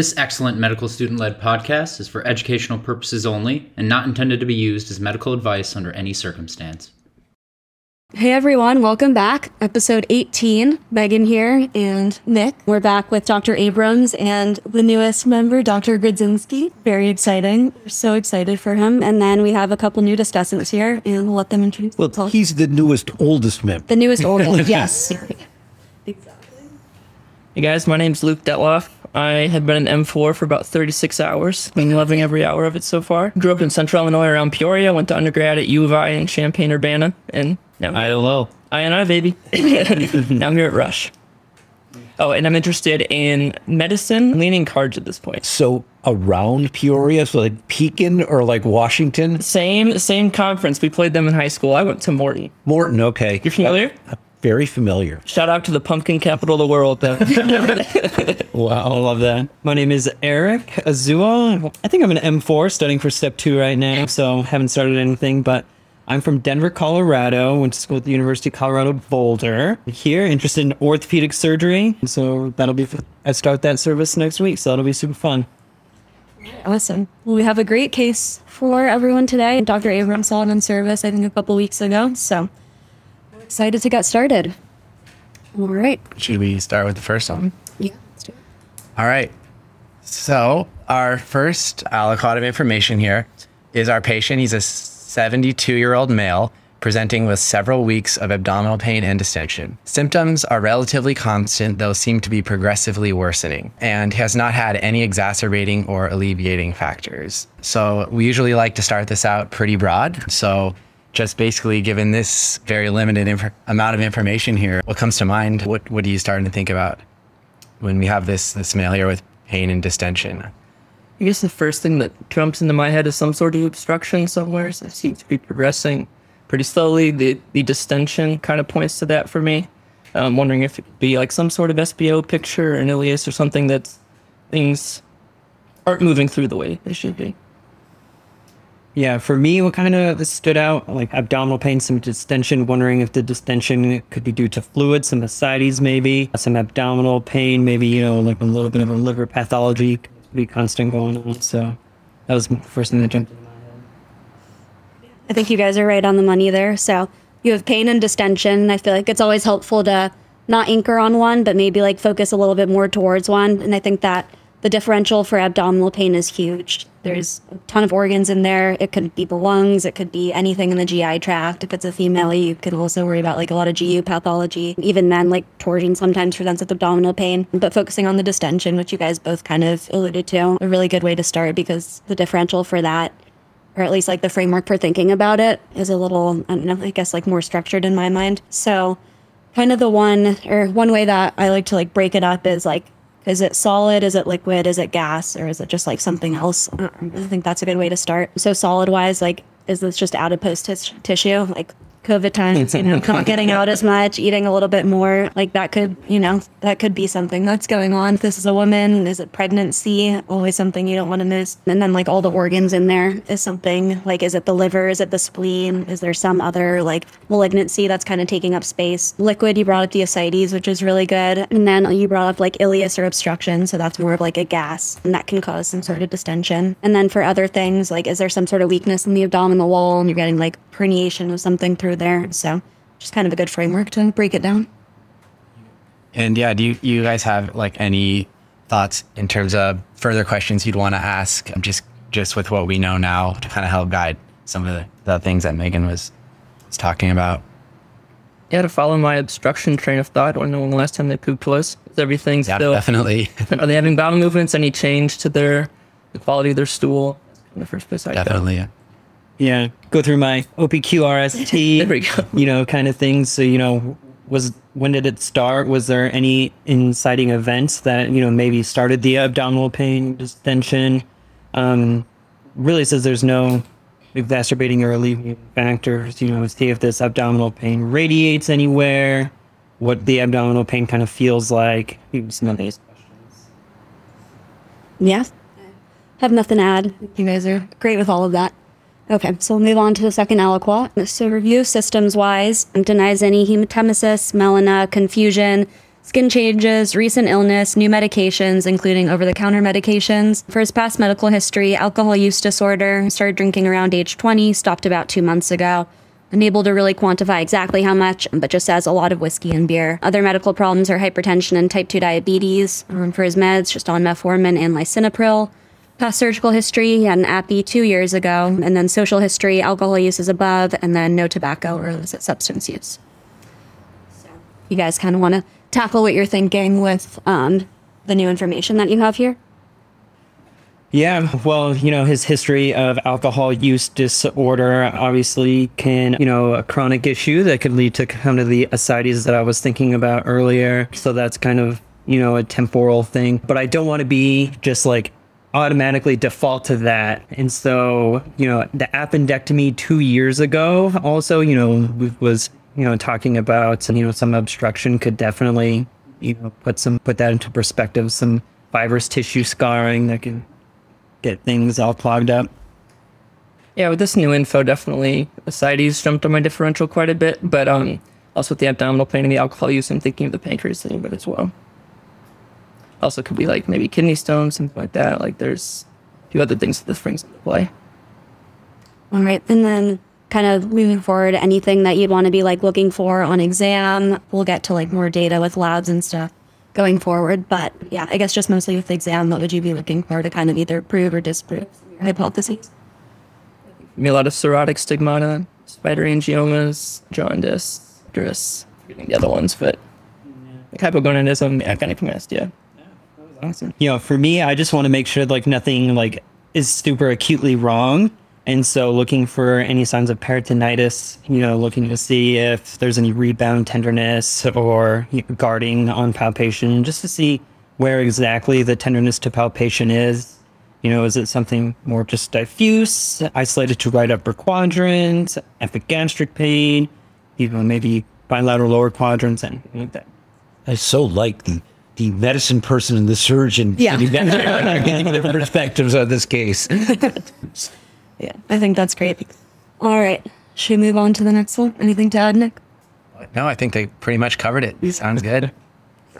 This excellent medical student led podcast is for educational purposes only and not intended to be used as medical advice under any circumstance. Hey everyone, welcome back. Episode 18. Megan here and Nick. We're back with Dr. Abrams and the newest member, Dr. Grodzinski. Very exciting. We're so excited for him. And then we have a couple new discussants here and we'll let them introduce Well, themselves. he's the newest, oldest member. the newest oldest. yes. Exactly. Hey guys, my name's Luke Detloff. I have been an M4 for about 36 hours. Been loving every hour of it so far. Grew up in central Illinois around Peoria. Went to undergrad at U of I in Champaign Urbana. And now I don't know. I and I, baby. now I'm here at Rush. Oh, and I'm interested in medicine, leaning cards at this point. So around Peoria, so like Pekin or like Washington, Same same conference. We played them in high school. I went to Morton. Morton. Okay, You're familiar? Very familiar. Shout out to the pumpkin capital of the world. Though. Wow. I love that. My name is Eric Azua. I think I'm an M4 studying for step two right now, so haven't started anything, but I'm from Denver, Colorado. Went to school at the University of Colorado Boulder. Here, interested in orthopedic surgery. So that'll be, I start that service next week, so that'll be super fun. Awesome. Well, we have a great case for everyone today. Dr. Abrams saw it in service, I think, a couple weeks ago. So we're excited to get started. All right. Should we start with the first one? Yeah. Let's do it. All right. So, our first aliquot of information here is our patient. He's a 72 year old male presenting with several weeks of abdominal pain and distension. Symptoms are relatively constant, though seem to be progressively worsening, and has not had any exacerbating or alleviating factors. So, we usually like to start this out pretty broad. So, just basically given this very limited inf- amount of information here, what comes to mind? What, what are you starting to think about? when we have this this male here with pain and distension. I guess the first thing that jumps into my head is some sort of obstruction somewhere. So it seems to be progressing pretty slowly. The the distension kind of points to that for me. I'm wondering if it could be like some sort of SBO picture or an ileus or something that things aren't moving through the way they should be. Yeah, for me, what kind of stood out, like abdominal pain, some distension, wondering if the distension could be due to fluid, some ascites maybe, some abdominal pain, maybe, you know, like a little bit of a liver pathology be constant going on. So that was the first thing that jumped into my head. I think you guys are right on the money there. So you have pain and distension. I feel like it's always helpful to not anchor on one, but maybe like focus a little bit more towards one. And I think that the differential for abdominal pain is huge. There's a ton of organs in there. It could be the lungs, it could be anything in the GI tract. If it's a female, you could also worry about like a lot of GU pathology. Even men, like torsion sometimes presents with abdominal pain. But focusing on the distension, which you guys both kind of alluded to, a really good way to start because the differential for that or at least like the framework for thinking about it is a little I don't know, I guess like more structured in my mind. So kind of the one or one way that I like to like break it up is like is it solid, is it liquid, is it gas, or is it just like something else? I think that's a good way to start. So solid wise, like is this just adipose tis- tissue? Like COVID times, you know, not getting out as much, eating a little bit more. Like that could, you know, that could be something that's going on. If this is a woman, is it pregnancy? Always something you don't want to miss. And then like all the organs in there is something like, is it the liver? Is it the spleen? Is there some other like malignancy that's kind of taking up space? Liquid, you brought up the ascites, which is really good. And then you brought up like ileus or obstruction. So that's more of like a gas and that can cause some sort of distension. And then for other things, like, is there some sort of weakness in the abdominal wall and you're getting like herniation of something through there? So just kind of a good framework to break it down. And yeah, do you, you guys have like any thoughts in terms of further questions you'd want to ask just just with what we know now to kind of help guide some of the, the things that Megan was was talking about? Yeah, to follow my obstruction train of thought, I don't know when the last time they pooped was. Is everything Yeah, still definitely. Are they having bowel movements? Any change to their the quality of their stool? In the first place, I definitely. Yeah. Yeah, go through my OPQRST, There we go. you know, kind of things. So, you know, was when did it start? Was there any inciting events that, you know, maybe started the abdominal pain, distension? Um, really says there's no exacerbating or alleviating factors, you know, see if this abdominal pain radiates anywhere, what the abdominal pain kind of feels like. Maybe Some of these questions. Yeah. Have nothing to add. You guys are great with all of that. Okay, so we'll move on to the second aliquot. So review systems wise, denies any hematemesis, melena, confusion, skin changes, recent illness, new medications, including over the counter medications. For his past medical history, alcohol use disorder, started drinking around age 20, stopped about two months ago. Unable to really quantify exactly how much, but just says a lot of whiskey and beer. Other medical problems are hypertension and type 2 diabetes. For his meds, just on metformin and lisinopril. Past surgical history, he had an appy two years ago, and then social history, alcohol use is above, and then no tobacco or illicit substance use. So, you guys kind of want to tackle what you're thinking with um, the new information that you have here? Yeah, well, you know, his history of alcohol use disorder obviously can, you know, a chronic issue that could lead to kind of the ascites that I was thinking about earlier. So that's kind of, you know, a temporal thing. But I don't want to be just like automatically default to that. And so, you know, the appendectomy two years ago also, you know, was, you know, talking about, you know, some obstruction could definitely, you know, put some, put that into perspective, some fibrous tissue scarring that can get things all clogged up. Yeah, with this new info, definitely ascites jumped on my differential quite a bit, but um, also with the abdominal pain and the alcohol use, I'm thinking of the pancreas thing, but as well. Also, could be like maybe kidney stones, something like that. Like there's a few other things that this brings into play. All right. And then kind of moving forward, anything that you'd want to be like looking for on exam. We'll get to like more data with labs and stuff going forward. But yeah, I guess just mostly with the exam, what would you be looking for to kind of either prove or disprove your hypotheses? Maybe a lot of cirrhotic stigmata, spider angiomas, jaundice, dress, forgetting the other ones, but like hypogonadism, yeah, gynecomastia. Yeah. Awesome. You know, for me, I just want to make sure like nothing like is super acutely wrong. And so looking for any signs of peritonitis, you know, looking to see if there's any rebound tenderness or you know, guarding on palpation, just to see where exactly the tenderness to palpation is. You know, is it something more just diffuse, isolated to right upper quadrant, epigastric pain, you know, maybe bilateral lower quadrants, and like that. I so like the the medicine person and the surgeon Yeah. getting that- getting the perspectives on this case. Yeah, I think that's great. All right. Should we move on to the next one? Anything to add, Nick? No, I think they pretty much covered it. Sounds good.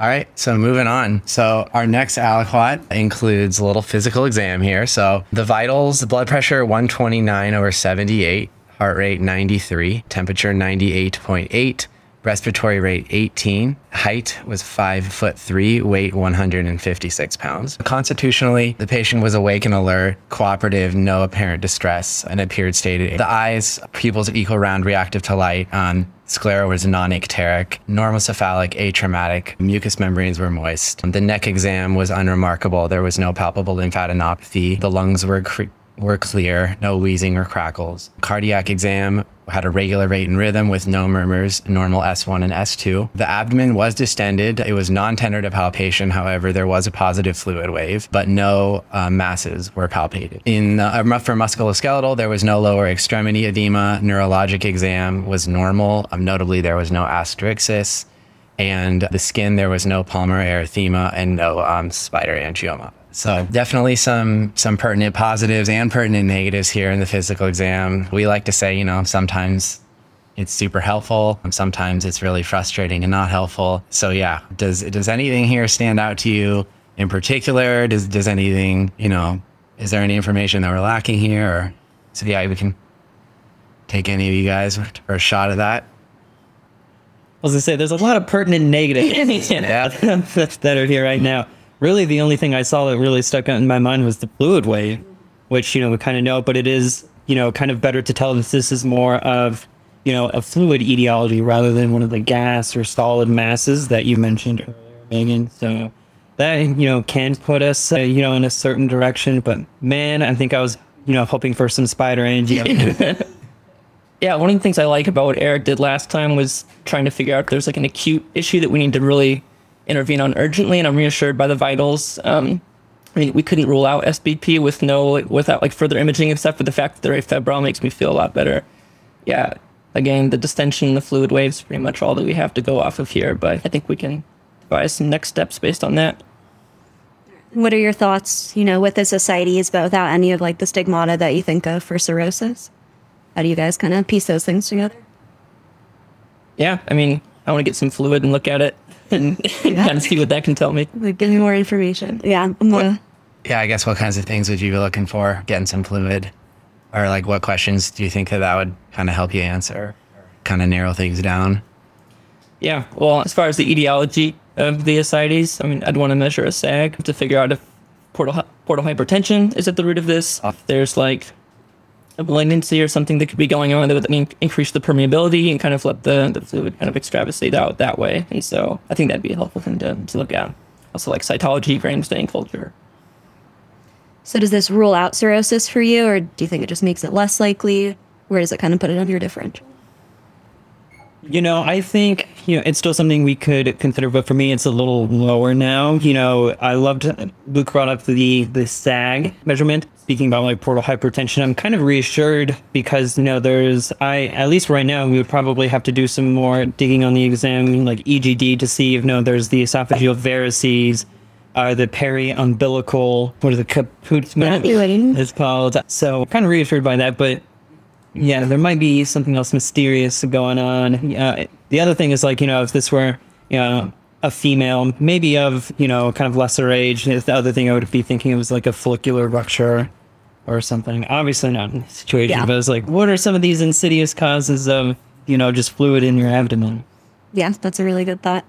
All right, so moving on. So our next aliquot includes a little physical exam here. So the vitals, the blood pressure 129 over 78, heart rate 93, temperature 98.8, respiratory rate 18, height was 5 foot 3, weight 156 pounds. Constitutionally, the patient was awake and alert, cooperative, no apparent distress, and appeared stated. The eyes, pupils equal round, reactive to light. Um, Sclera was non-icteric, normocephalic, atraumatic, mucous membranes were moist. The neck exam was unremarkable. There was no palpable lymphadenopathy. The lungs were cre- were clear, no wheezing or crackles. Cardiac exam had a regular rate and rhythm with no murmurs, normal S1 and S2. The abdomen was distended. It was non-tender to palpation. However, there was a positive fluid wave, but no uh, masses were palpated. In uh, for musculoskeletal, there was no lower extremity edema. Neurologic exam was normal. Um, notably, there was no asterixis. And the skin, there was no palmar erythema and no um, spider angioma. So definitely some some pertinent positives and pertinent negatives here in the physical exam. We like to say, you know, sometimes it's super helpful, and sometimes it's really frustrating and not helpful. So yeah, does does anything here stand out to you in particular? Does does anything, you know, is there any information that we're lacking here? Or so yeah, we can take any of you guys for a shot at that. I was gonna say there's a lot of pertinent negatives Yeah. that are here right now. Really, the only thing I saw that really stuck out in my mind was the fluid wave, which you know we kind of know, but it is you know kind of better to tell that this is more of you know a fluid etiology rather than one of the gas or solid masses that you mentioned earlier, Megan. So that you know can put us uh, you know in a certain direction, but man, I think I was you know hoping for some spider angioma. Yeah, one of the things I like about what Eric did last time was trying to figure out if there's like an acute issue that we need to really intervene on urgently, and I'm reassured by the vitals. Um, I mean, we couldn't rule out SBP with no without like further imaging except for the fact that they're afebrile makes me feel a lot better. Yeah, again, the distension, the fluid waves, pretty much all that we have to go off of here. But I think we can devise some next steps based on that. What are your thoughts, you know, with the ascites, but without any of like the stigmata that you think of for cirrhosis? How do you guys kind of piece those things together? Yeah, I mean, I want to get some fluid and look at it. and kind of see what that can tell me. Like, give me more information. Yeah. I'm Yeah, I guess what kinds of things would you be looking for getting some fluid? Or like what questions do you think that that would kind of help you answer? Kind of narrow things down? Yeah. Well, as far as the etiology of the ascites, I mean, I'd want to measure a SAAG to figure out if portal portal hypertension is at the root of this. If there's like a malignancy or something that could be going on that would in- increase the permeability and kind of let the, the fluid kind of extravasate out that way. And so I think that'd be a helpful thing to, to look at. Also, like cytology, gram stain culture. So does this rule out cirrhosis for you, or do you think it just makes it less likely? Where does it kind of put it on your differential? You know, I think, you know, it's still something we could consider, but for me, it's a little lower now. You know, I loved, Luke brought up the, the SAAG measurement. Speaking about like portal hypertension, I'm kind of reassured because, you know, there's, I, at least right now, we would probably have to do some more digging on the exam, like EGD to see if, you know there's the esophageal varices, uh, the periumbilical what is the? Evacuating. It's called. So kind of reassured by that, but yeah, there might be something else mysterious going on. Uh, the other thing is like you know if this were you know a female, maybe of you know kind of lesser age. The other thing I would be thinking of was like a follicular rupture or something. Obviously not in this situation, Yeah. but it's like what are some of these insidious causes of you know just fluid in your abdomen? Yeah, that's a really good thought.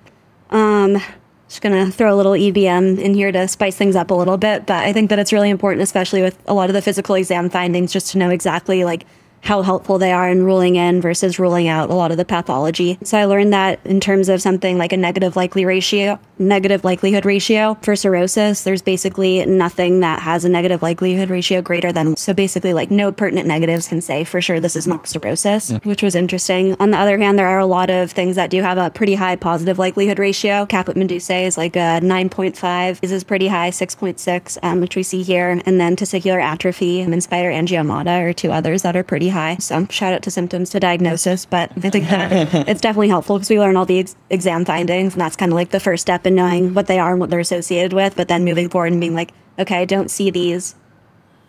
Um, just gonna throw a little EBM in here to spice things up a little bit, but I think that it's really important, especially with a lot of the physical exam findings, just to know exactly like how helpful they are in ruling in versus ruling out a lot of the pathology. So I learned that in terms of something like a negative likely ratio, negative likelihood ratio for cirrhosis, there's basically nothing that has a negative likelihood ratio greater than. So basically, like no pertinent negatives can say for sure this is not cirrhosis, which was interesting. On the other hand, there are a lot of things that do have a pretty high positive likelihood ratio. Caput medusae is like a 9.5. This is pretty high, 6.6, um, which we see here. And then testicular atrophy and spider angiomata are two others that are pretty high. So shout out to symptoms to diagnosis, but I think that it's definitely helpful because we learn all the ex- exam findings, and that's kind of like the first step in knowing what they are and what they're associated with. But then moving forward and being like, okay, I don't see these.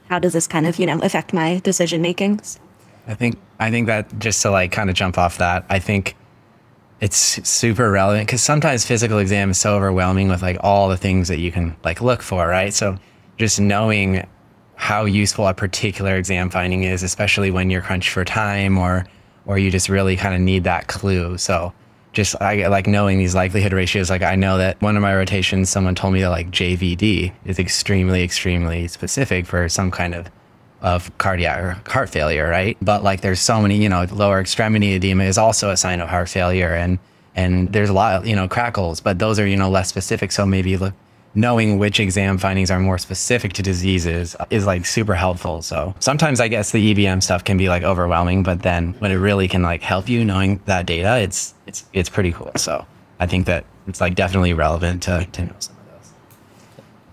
How does this kind of you know affect my decision makings? I think I think that just to like kind of jump off that, I think it's super relevant because sometimes physical exam is so overwhelming with like all the things that you can like look for, right? So just knowing how useful a particular exam finding is, especially when you're crunched for time or or you just really kind of need that clue. So just I like knowing these likelihood ratios. Like I know that one of my rotations, someone told me that like JVD is extremely, extremely specific for some kind of of cardiac or heart failure, right? But like there's so many, you know, lower extremity edema is also a sign of heart failure and and there's a lot, you know, crackles, but those are, you know, less specific. So maybe look knowing which exam findings are more specific to diseases is like super helpful. So sometimes I guess the EBM stuff can be like overwhelming, but then when it really can like help you knowing that data, it's it's it's pretty cool. So I think that it's like definitely relevant to, to know some of those.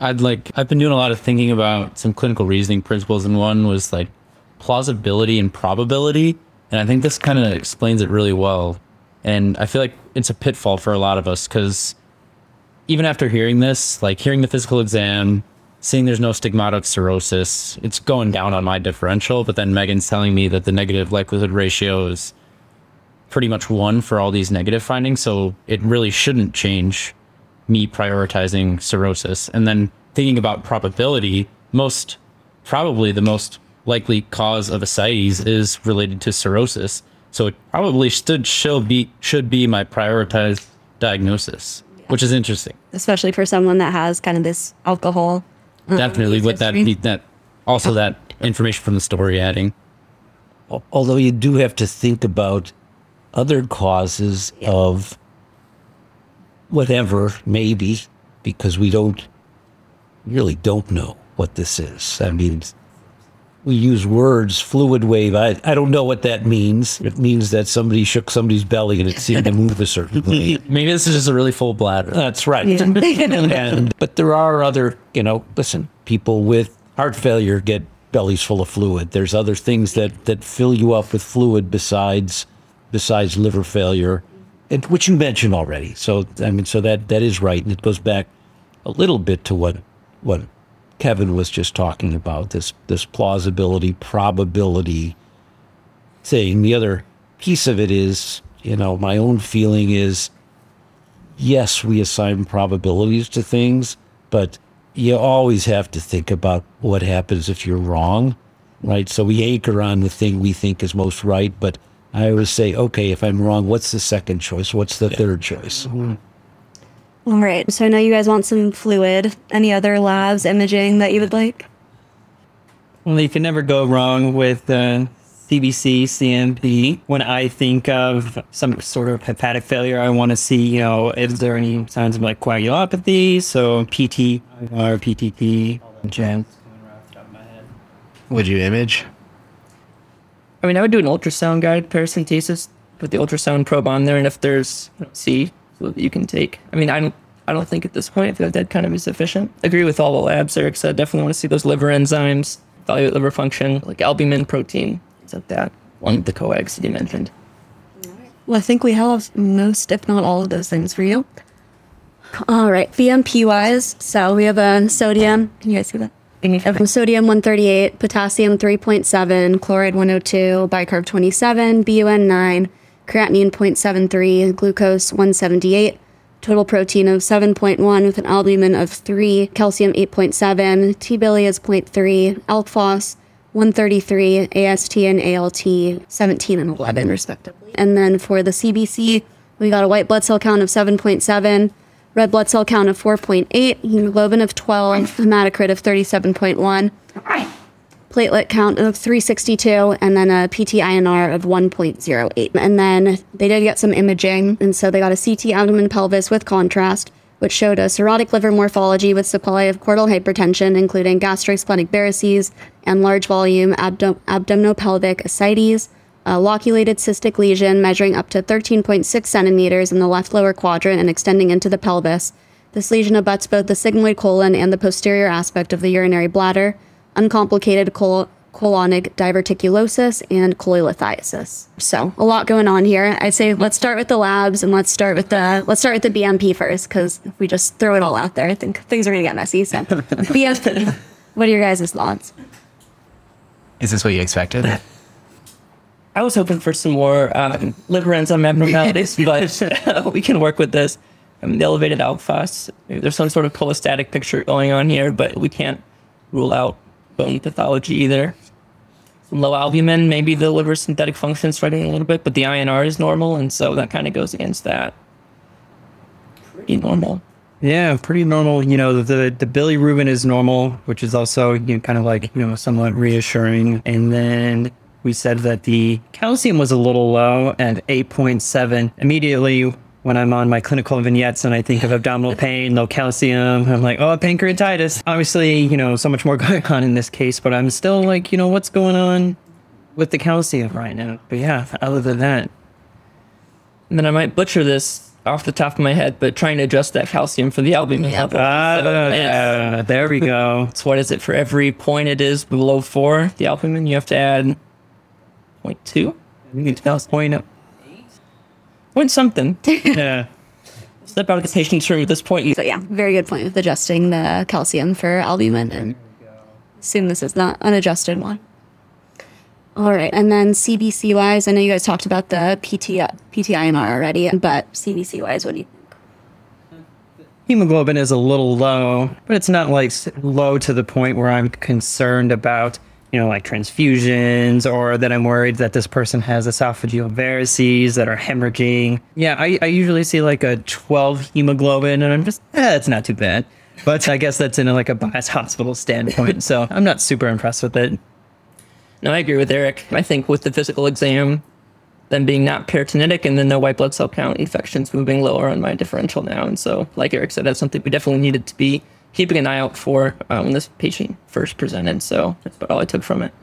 I'd like I've been doing a lot of thinking about some clinical reasoning principles, and one was like plausibility and probability, and I think this kind of explains it really well. And I feel like it's a pitfall for a lot of us because even after hearing this, like hearing the physical exam, seeing there's no stigmatic cirrhosis, it's going down on my differential. But then Megan's telling me that the negative likelihood ratio is pretty much one for all these negative findings, so it really shouldn't change me prioritizing cirrhosis. And then thinking about probability, most probably the most likely cause of ascites is related to cirrhosis. So it probably should should be should be my prioritized diagnosis, which is interesting. especially for someone that has kind of this alcohol. Uh, Definitely with that history. that also that information from the story adding. Although you do have to think about other causes of whatever, maybe, because we don't really don't know what this is. I mean, we use words, fluid wave. I, I don't know what that means. It means that somebody shook somebody's belly and it seemed to move a certain way. Maybe this is just a really full bladder. That's right. and but there are other, you know, listen, people with heart failure get bellies full of fluid. There's other things that that fill you up with fluid besides besides liver failure, and which you mentioned already. So I mean, so that that is right, and it goes back a little bit to what what Kevin was just talking about this this plausibility, probability thing. The other piece of it is, you know, my own feeling is yes, we assign probabilities to things, but you always have to think about what happens if you're wrong, right? So we anchor on the thing we think is most right, but I always say, okay, if I'm wrong, what's the second choice? What's the third choice? Mm-hmm. All right. So I know you guys want some fluid. Any other labs, imaging that you would like? Well, you can never go wrong with uh, CBC, CMP. When I think of some sort of hepatic failure, I want to see, you know, is there any signs of like coagulopathy? So PT or PTT, Jan. Would you image? I mean, I would do an ultrasound guided paracentesis, put the ultrasound probe on there, and if there's you know, C, so that you can take. I mean, I don't, I don't think at this point I feel that kind of is sufficient. Agree with all the labs Eric said. Definitely want to see those liver enzymes, evaluate liver function, like albumin, protein, things like that. One of the coags that you mentioned. Well, I think we have most, if not all of those things for you. All right. BMP wise, so we have a sodium. Can you guys see that? Of sodium 138, potassium 3.7, chloride 102, bicarb 27, BUN 9, creatinine 0.73, glucose 178, total protein of 7.1 with an albumin of 3, calcium 8.7, T-bili is 0.3, alk phos 133, AST and ALT 17 and 11 respectively. And then for the CBC, we got a white blood cell count of 7.7, red blood cell count of 4.8, hemoglobin of 12, hematocrit of 37.1, platelet count of 362, and then a PT-INR of 1.08. And then they did get some imaging, and so they got a CT abdomen pelvis with contrast, which showed a cirrhotic liver morphology with sequelae of portal hypertension, including gastrosplenic varices and large volume abdom- abdominopelvic ascites, a loculated cystic lesion measuring up to 13.6 centimeters in the left lower quadrant and extending into the pelvis. This lesion abuts both the sigmoid colon and the posterior aspect of the urinary bladder, uncomplicated col- colonic diverticulosis, and cholelithiasis. So a lot going on here. I'd say let's start with the labs and let's start with the let's start with the BMP first because if we just throw it all out there, I think things are gonna get messy. So BMP. What are your guys' thoughts? Is this what you expected? I was hoping for some more um, liver enzyme abnormalities, but we can work with this. Um, the elevated alk phos. Maybe there's some sort of cholestatic picture going on here, but we can't rule out bone pathology either. Low albumin, maybe the liver synthetic function is struggling a little bit, but the INR is normal, and so that kind of goes against that. Pretty normal. Yeah, pretty normal. You know, the the bilirubin is normal, which is also you know, kind of like you know somewhat reassuring. And then we said that the calcium was a little low at 8.7. Immediately when I'm on my clinical vignettes and I think of abdominal pain, low calcium, I'm like, oh, pancreatitis. Obviously, you know, so much more going on in this case, but I'm still like, you know, what's going on with the calcium right now? But yeah, other than that. And then I might butcher this off the top of my head, but trying to adjust that calcium for the albumin level. Ah, so, uh, there we go. so what is it? For every point it is below four, the albumin, you have to add 0.2? I think it's 0.0. Went something. yeah. Step out of the patient's room at this point. So yeah, very good point with adjusting the calcium for albumin and assume this is not an adjusted one. All right, and then CBC wise, I know you guys talked about the PT, uh, PTINR already, but CBC wise, what do you think? Hemoglobin is a little low, but it's not like low to the point where I'm concerned about you know, like transfusions or that I'm worried that this person has esophageal varices that are hemorrhaging. Yeah, I, I usually see like a 12 hemoglobin and I'm just, eh, it's not too bad. But I guess that's in a, like a biased hospital standpoint. So I'm not super impressed with it. No, I agree with Eric. I think with the physical exam, them being not peritonitic and then no white blood cell count, infections moving lower on my differential now. And so, like Eric said, that's something we definitely needed to be keeping an eye out for uh, when this patient first presented. So that's about all I took from it.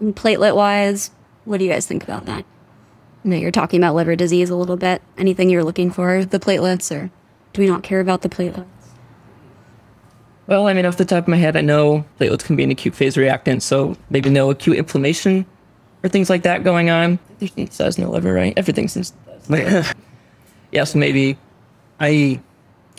And platelet wise, what do you guys think about that? I know you're talking about liver disease a little bit. Anything you're looking for the platelets, or do we not care about the platelets? Well, I mean, off the top of my head, I know platelets can be an acute phase reactant, so maybe no acute inflammation or things like that going on. There's says no liver, right? Everything seems. yeah, so maybe I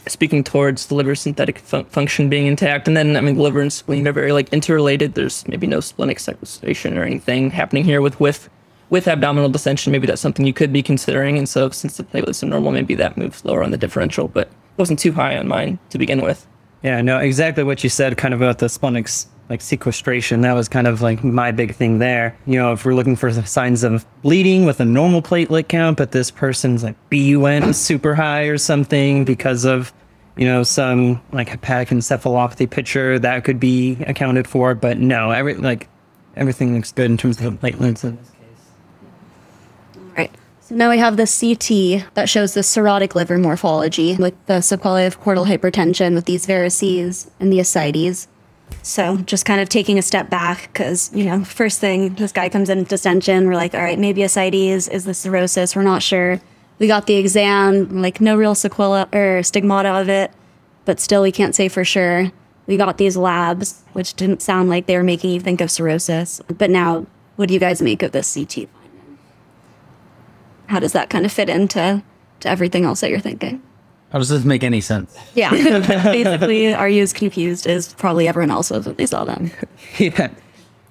speaking towards the liver synthetic fun- function being intact, and then I mean, liver and spleen are very like interrelated. There's maybe no splenic sequestration or anything happening here with with with abdominal distension, maybe that's something you could be considering. And so since the platelets are normal, maybe that moves lower on the differential, but wasn't too high on mine to begin with. Yeah, no, exactly what you said, kind of about the splenic like sequestration. That was kind of like my big thing there. You know, if we're looking for signs of bleeding with a normal platelet count, but this person's like BUN super high or something because of, you know, some like hepatic encephalopathy picture that could be accounted for. But no, every like everything looks good in terms of the platelets in this case. Right. So now we have the CT that shows the cirrhotic liver morphology with the sequelae of portal hypertension with these varices and the ascites. So just kind of taking a step back because, you know, first thing, this guy comes in with distension. We're like, all right, maybe ascites is the cirrhosis. We're not sure. We got the exam, like no real sequela or stigmata of it, but still we can't say for sure. We got these labs, which didn't sound like they were making you think of cirrhosis. But now, what do you guys make of this CT? How does that kind of fit into to everything else that you're thinking? How does this make any sense? Yeah. Basically, are you as confused as probably everyone else was when they saw them? yeah.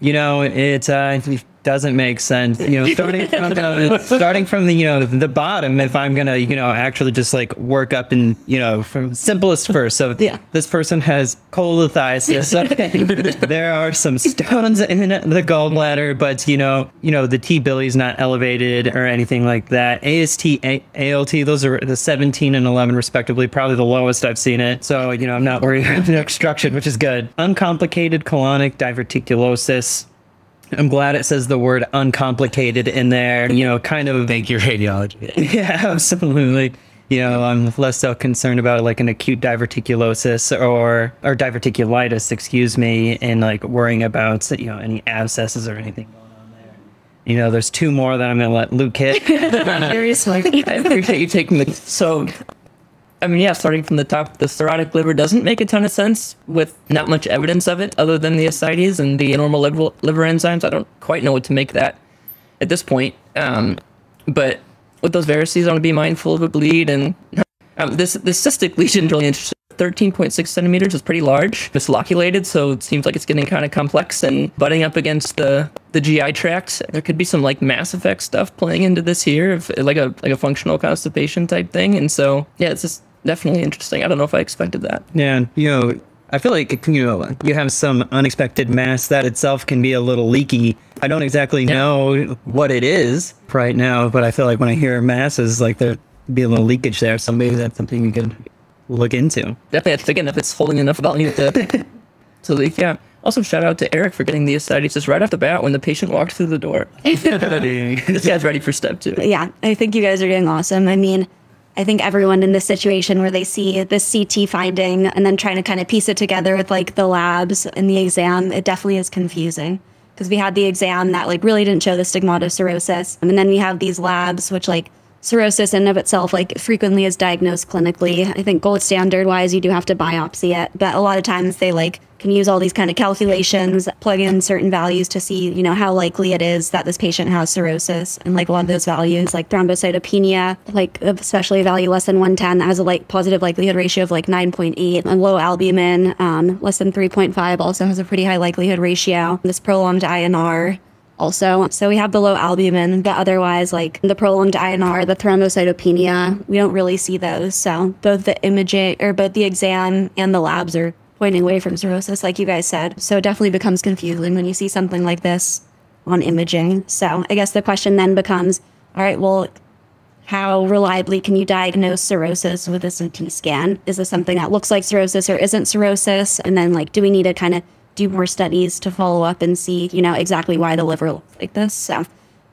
You know, it's uh, doesn't make sense. You know, starting from the, starting from the you know the bottom. If I'm gonna you know actually just like work up and you know from simplest first. So Yeah. this person has cholelithiasis. there are some stones in the gallbladder, but you know you know the T bili is not elevated or anything like that. AST, A- ALT, those are the 17 and 11 respectively. Probably the lowest I've seen it. So you know I'm not worried about the obstruction, which is good. Uncomplicated colonic diverticulosis. I'm glad it says the word uncomplicated in there. You know, kind of Thank you, radiology. yeah, absolutely. You know, I'm less so concerned about like an acute diverticulosis or or diverticulitis, excuse me, and like worrying about you know any abscesses or anything going on there. You know, there's two more that I'm gonna let Luke hit. Seriously. I appreciate you taking the. So, I mean, yeah, starting from the top, the cirrhotic liver doesn't make a ton of sense with not much evidence of it other than the ascites and the normal liver, liver enzymes. I don't quite know what to make that at this point. Um, but with those varices, I want to be mindful of a bleed. And um, this this cystic lesion is really interesting. 13.6 centimeters is pretty large. It's loculated, so it seems like it's getting kind of complex and butting up against the the GI tract. There could be some like mass effect stuff playing into this here, if, like a like a functional constipation type thing. And so, yeah, it's just definitely interesting. I don't know if I expected that. Yeah, you know, I feel like you know you have some unexpected mass that itself can be a little leaky. I don't exactly know what it is right now, but I feel like when I hear masses, like there'd be a little leakage there. So maybe that's something you could look into. Definitely, again, if it's holding enough volume to to leak. Yeah. Also, shout out to Eric for getting the ascites just right off the bat when the patient walked through the door. this guy's ready for step two. yeah, I think you guys are doing awesome. I mean, I think everyone in this situation where they see this CT finding and then trying to kind of piece it together with like the labs and the exam, it definitely is confusing. Because we had the exam that like really didn't show the stigmata cirrhosis. And then we have these labs, which like cirrhosis in and of itself like frequently is diagnosed clinically. I think gold standard wise you do have to biopsy it, but a lot of times they like can use all these kind of calculations, plug in certain values to see, you know, how likely it is that this patient has cirrhosis. And like a lot of those values, like thrombocytopenia, like especially a value less than 110 that has a like positive likelihood ratio of like 9.8 and low albumin, um, less than 3.5 also has a pretty high likelihood ratio. This prolonged INR also. So we have the low albumin, but otherwise, like the prolonged INR, the thrombocytopenia, we don't really see those. So both the imaging or both the exam and the labs are pointing away from cirrhosis, like you guys said. So it definitely becomes confusing when you see something like this on imaging. So I guess the question then becomes, all right, well, how reliably can you diagnose cirrhosis with a CT scan? Is this something that looks like cirrhosis or isn't cirrhosis? And then, like, do we need to kind of do more studies to follow up and see, you know, exactly why the liver looks like this? So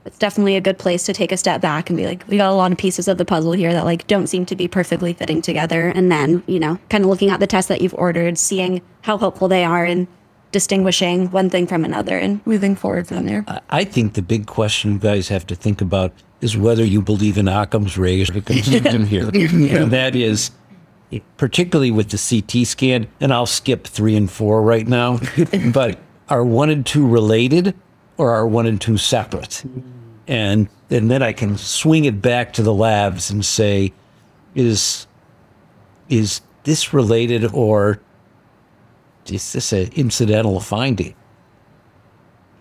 it's definitely a good place to take a step back and be like, we got a lot of pieces of the puzzle here that like don't seem to be perfectly fitting together. And then, you know, kind of looking at the tests that you've ordered, seeing how helpful they are in distinguishing one thing from another and moving forward from there. I- I think the big question you guys have to think about is whether you believe in Occam's razor because in here. And that is, particularly with the CT scan, and I'll skip three and four right now, but are one and two related or are one and two separate? And, and then I can swing it back to the labs and say, is, is this related or is this an incidental finding?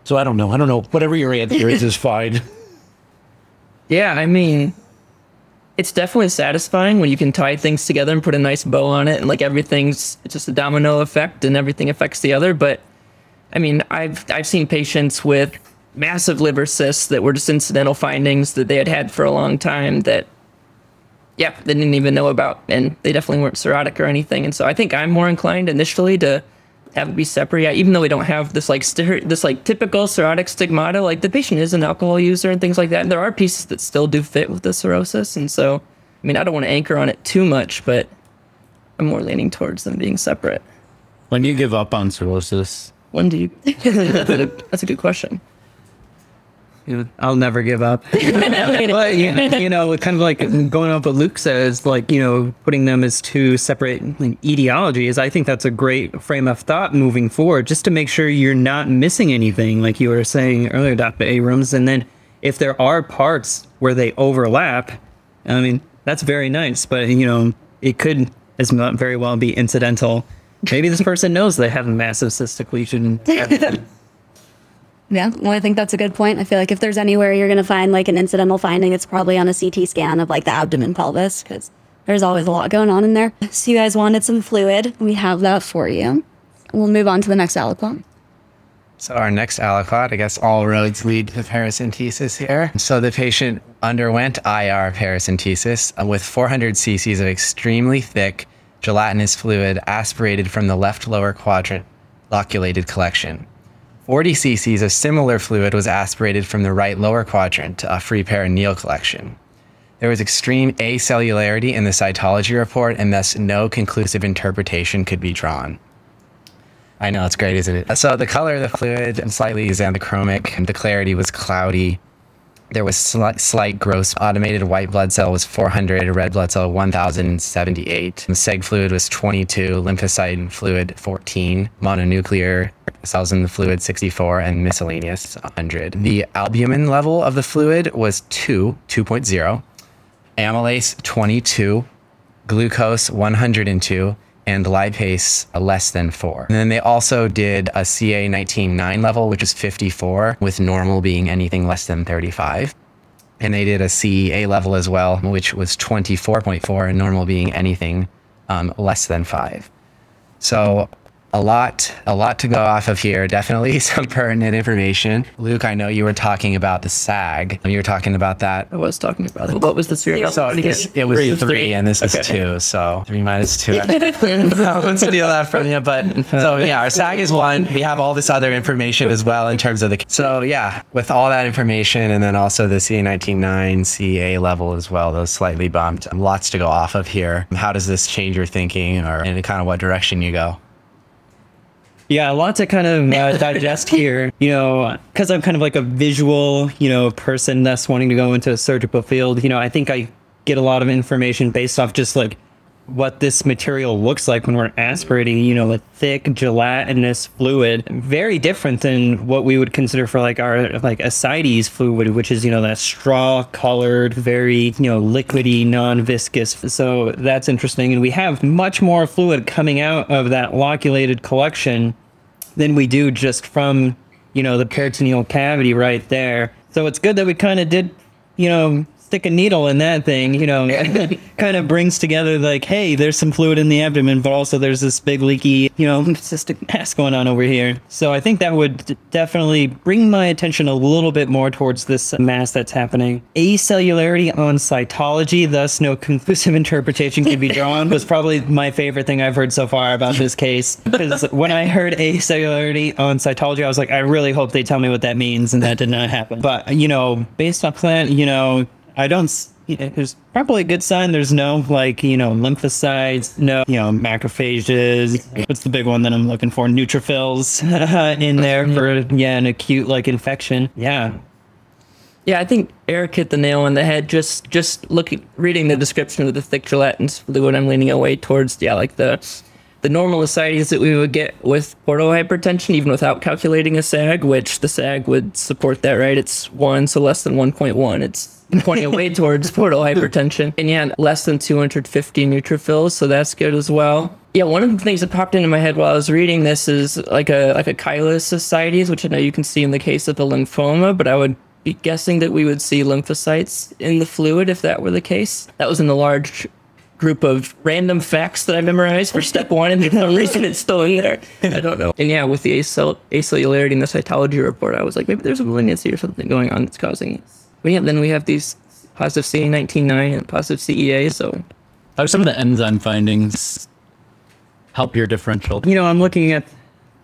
So I don't know. I don't know. Whatever your answer is is fine. Yeah, I mean, it's definitely satisfying when you can tie things together and put a nice bow on it, and like everything's just a domino effect, and everything affects the other. But I mean, I've I've seen patients with massive liver cysts that were just incidental findings that they had had for a long time that, yeah, they didn't even know about, and they definitely weren't cirrhotic or anything. And so I think I'm more inclined initially to have it be separate. Yeah, even though we don't have this like stere- this like typical cirrhotic stigmata, like the patient is an alcohol user and things like that. And there are pieces that still do fit with the cirrhosis, and so I mean I don't want to anchor on it too much, but I'm more leaning towards them being separate. When do you give up on cirrhosis? When do you? that's, a, that's a good question. I'll never give up. but you, you know, kind of like going off what Luke says, like you know, putting them as two separate like, etiologies. I think that's a great frame of thought moving forward, just to make sure you're not missing anything, like you were saying earlier, Dr. Abrams. And then if there are parts where they overlap, I mean, that's very nice. But you know, it could as not very well be incidental. Maybe this person knows they have a massive cystic lesion. Yeah, well, I think that's a good point. I feel like if there's anywhere you're going to find like an incidental finding, it's probably on a CT scan of like the abdomen pelvis because there's always a lot going on in there. So you guys wanted some fluid. We have that for you. We'll move on to the next aliquot. So our next aliquot, I guess all roads lead to paracentesis here. So the patient underwent IR paracentesis uh, with 400 cc's of extremely thick gelatinous fluid aspirated from the left lower quadrant loculated collection. 40 cc's of similar fluid was aspirated from the right lower quadrant, a free peritoneal collection. There was extreme acellularity in the cytology report, and thus no conclusive interpretation could be drawn. I know it's great, isn't it? So the color of the fluid slightly xanthochromic, and the clarity was cloudy. There was slight, slight gross automated white blood cell was 400, red blood cell 1078. Seg fluid was 22, lymphocyte fluid 14, mononuclear cells in the fluid 64, and miscellaneous 100. The albumin level of the fluid was 2, 2.0, amylase 22, glucose 102, and lipase uh, less than 4. And then they also did a CA 19.9 level, which is 54, with normal being anything less than 35. And they did a CEA level as well, which was 24.4, and normal being anything um, less than 5. So a lot a lot to go off of here. Definitely some pertinent information. Luke i know you were talking about the SAAG. You were talking about that. I was talking about it. What was the serial? so it's, it was three, Three. and this is two. So three minus two. I won't steal that from you but so yeah our SAAG is one. We have all this other information as well in terms of the so yeah with all that information and then also the ca199 ca level as well those slightly bumped. Lots to go off of here. How does this change your thinking or in kind of what direction you go Yeah, a lot to kind of uh, digest here, you know, because I'm kind of like a visual, you know, person that's wanting to go into a surgical field. You know, I think I get a lot of information based off just like what this material looks like when we're aspirating, you know, a thick gelatinous fluid, very different than what we would consider for like our like ascites fluid, which is, you know, that straw colored, very, you know, liquidy, non-viscous. So that's interesting. And we have much more fluid coming out of that loculated collection than we do just from, you know, the peritoneal cavity right there. So it's good that we kind of did, you know, stick a needle in that thing, you know, kind of brings together like, hey, there's some fluid in the abdomen, but also there's this big leaky, you know, cystic mass going on over here. So I think that would d- definitely bring my attention a little bit more towards this mass that's happening. Acellularity on cytology, thus no conclusive interpretation can be drawn, was probably my favorite thing I've heard so far about this case. Because when I heard acellularity on cytology, I was like, I really hope they tell me what that means, and that did not happen. But you know, based on that, you know, I don't. There's probably a good sign. There's no like you know lymphocytes, no you know macrophages. What's the big one that I'm looking for? Neutrophils in there for yeah an acute like infection. Yeah, Yeah, I think Eric hit the nail on the head. Just just looking reading the description of the thick gelatinous fluid, I'm leaning away towards yeah, like the the normal ascites that we would get with portal hypertension, even without calculating a SAAG, which the SAAG would support that, right? It's one, so less than 1.1. It's pointing away towards portal hypertension. And yeah, less than 250 neutrophils, so that's good as well. Yeah, one of the things that popped into my head while I was reading this is like a like a chylous ascites, which I know you can see in the case of the lymphoma, but I would be guessing that we would see lymphocytes in the fluid if that were the case. That was in the large group of random facts that I memorized for step one, and for some reason it's still in there. I don't know. And yeah, with the acell- acellularity in the cytology report, I was like, maybe there's a malignancy or something going on that's causing this. But yeah, then we have these positive CA19-9 and positive CEA, so How do some of the enzyme findings help your differential? You know, I'm looking at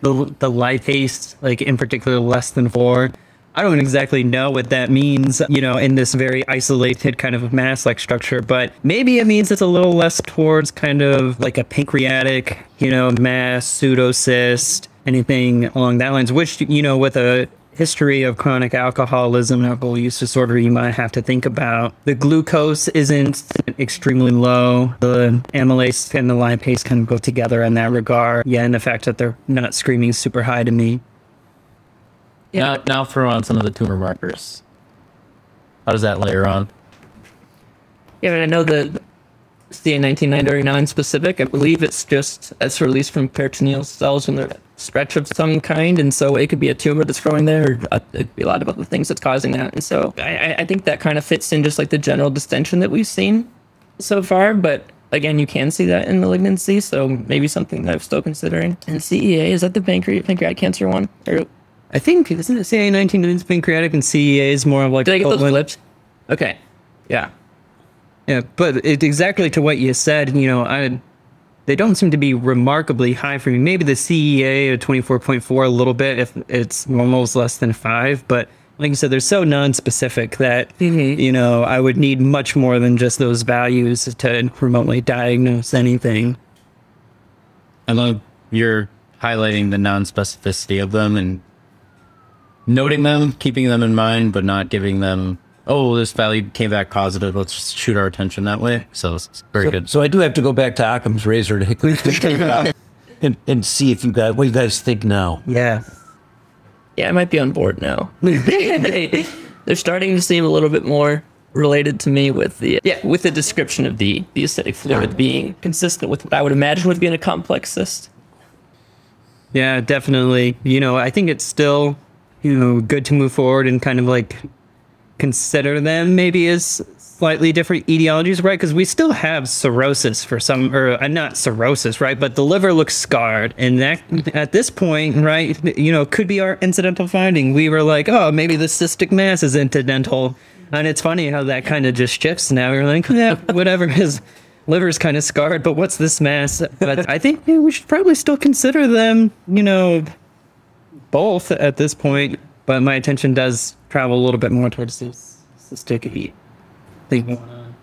the the lipase, like in particular, less than four. I don't exactly know what that means, you know, in this very isolated kind of mass like structure, but maybe it means it's a little less towards kind of like a pancreatic, you know, mass, pseudocyst, anything along that lines, which, you know, with a history of chronic alcoholism and alcohol use disorder, you might have to think about. The glucose isn't extremely low. The amylase and the lipase kind of go together in that regard. Yeah, and the fact that they're not screaming super high to me. Now, now throw on some of the tumor markers. How does that layer on? Yeah, and I know that CA19-9 non-specific. I believe it's just it's released from peritoneal cells they're at stretch of some kind, and so it could be a tumor that's growing there. Or uh, it could be a lot of other things that's causing that. And so I, I- think that kind of fits in just like the general distension that we've seen so far. But again, you can see that in malignancy, so maybe something that I'm still considering. And CEA is that the pancreatic pancreatic cancer one? Or I think, isn't it CA19 is pancreatic and CEA is more of like. did I get those flipped? Okay, yeah. Yeah, but it, exactly to what you said, you know, I they don't seem to be remarkably high for me. Maybe the CEA of 24.4 a little bit if it's almost less than 5, but like you said they're so non-specific that Mhm. you know, I would need much more than just those values to remotely diagnose anything. I love you're highlighting the non-specificity of them and noting them, keeping them in mind, but not giving them. Oh, this value came back positive. Let's just shoot our attention that way. So it's very good. So I do have to go back to Occam's razor to and, and see if you guys, what you guys think now. Yeah. Yeah, I might be on board now. they, they're starting to seem a little bit more related to me with the yeah with the description of the the ascitic fluid being consistent with what I would imagine would be in a complex cyst. Yeah, definitely. You know, I think it's still, you know, good to move forward and kind of like consider them maybe as slightly different etiologies, right? Because we still have cirrhosis for some, or uh, not cirrhosis, right? But the liver looks scarred, and that at this point, right, you know, could be our incidental finding. We were like, oh, maybe the cystic mass is incidental, and it's funny how that kind of just shifts. Now we're like, yeah, whatever. His liver's kind of scarred, but what's this mass? But I think we should probably still consider them, you know, both at this point. But my attention does travel a little bit more towards this cystic heat thing going on.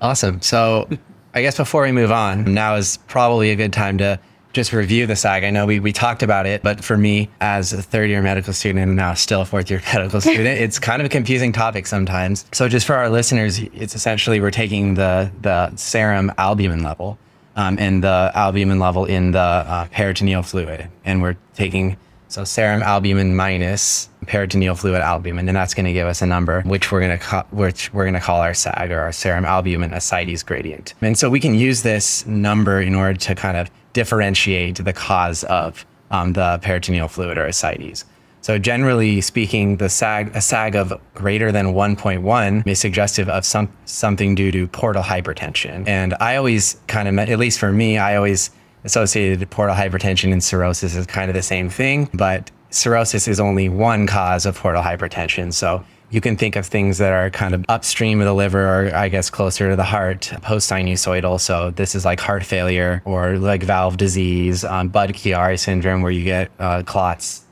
Awesome. So I guess before we move on, now is probably a good time to just review the SAAG. I know we, we talked about it, but for me, as a third year medical student and now still a fourth year medical student, it's kind of a confusing topic sometimes. So just for our listeners, it's essentially we're taking the, the serum albumin level um, and the albumin level in the uh, peritoneal fluid. And we're taking so serum albumin minus peritoneal fluid albumin, and that's going to give us a number, which we're going to call, which we're going to call our SAAG or our serum albumin ascites gradient. And so we can use this number in order to kind of differentiate the cause of um, the peritoneal fluid or ascites. So generally speaking, the SAAG, a SAAG of greater than 1.1 is suggestive of some something due to portal hypertension. And I always kind of, at least for me, I always associated portal hypertension and cirrhosis is kind of the same thing, but cirrhosis is only one cause of portal hypertension. So you can think of things that are kind of upstream of the liver or I guess closer to the heart, post sinusoidal. So this is like heart failure or like valve disease, um, Budd-Chiari syndrome, where you get uh, clots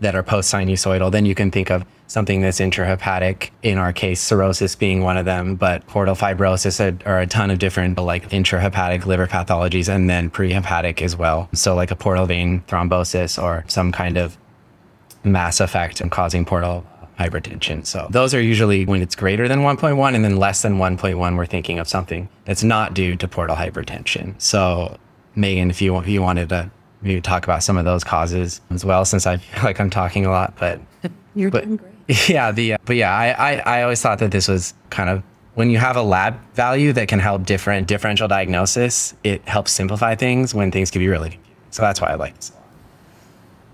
that are post sinusoidal. Then you can think of something that's intrahepatic. In our case, cirrhosis being one of them, but portal fibrosis are, a ton of different like intrahepatic liver pathologies and then prehepatic as well. So like a portal vein thrombosis or some kind of mass effect and causing portal hypertension. So those are usually when it's greater than 1.1 and then less than 1.1 we're thinking of something that's not due to portal hypertension. So Megan, if you if you wanted to maybe talk about some of those causes as well since I feel like I'm talking a lot, but You're but doing great. yeah, the uh, but yeah, I, I I always thought that this was kind of when you have a lab value that can help different differential diagnosis, it helps simplify things when things can be really confusing. So that's why I like this.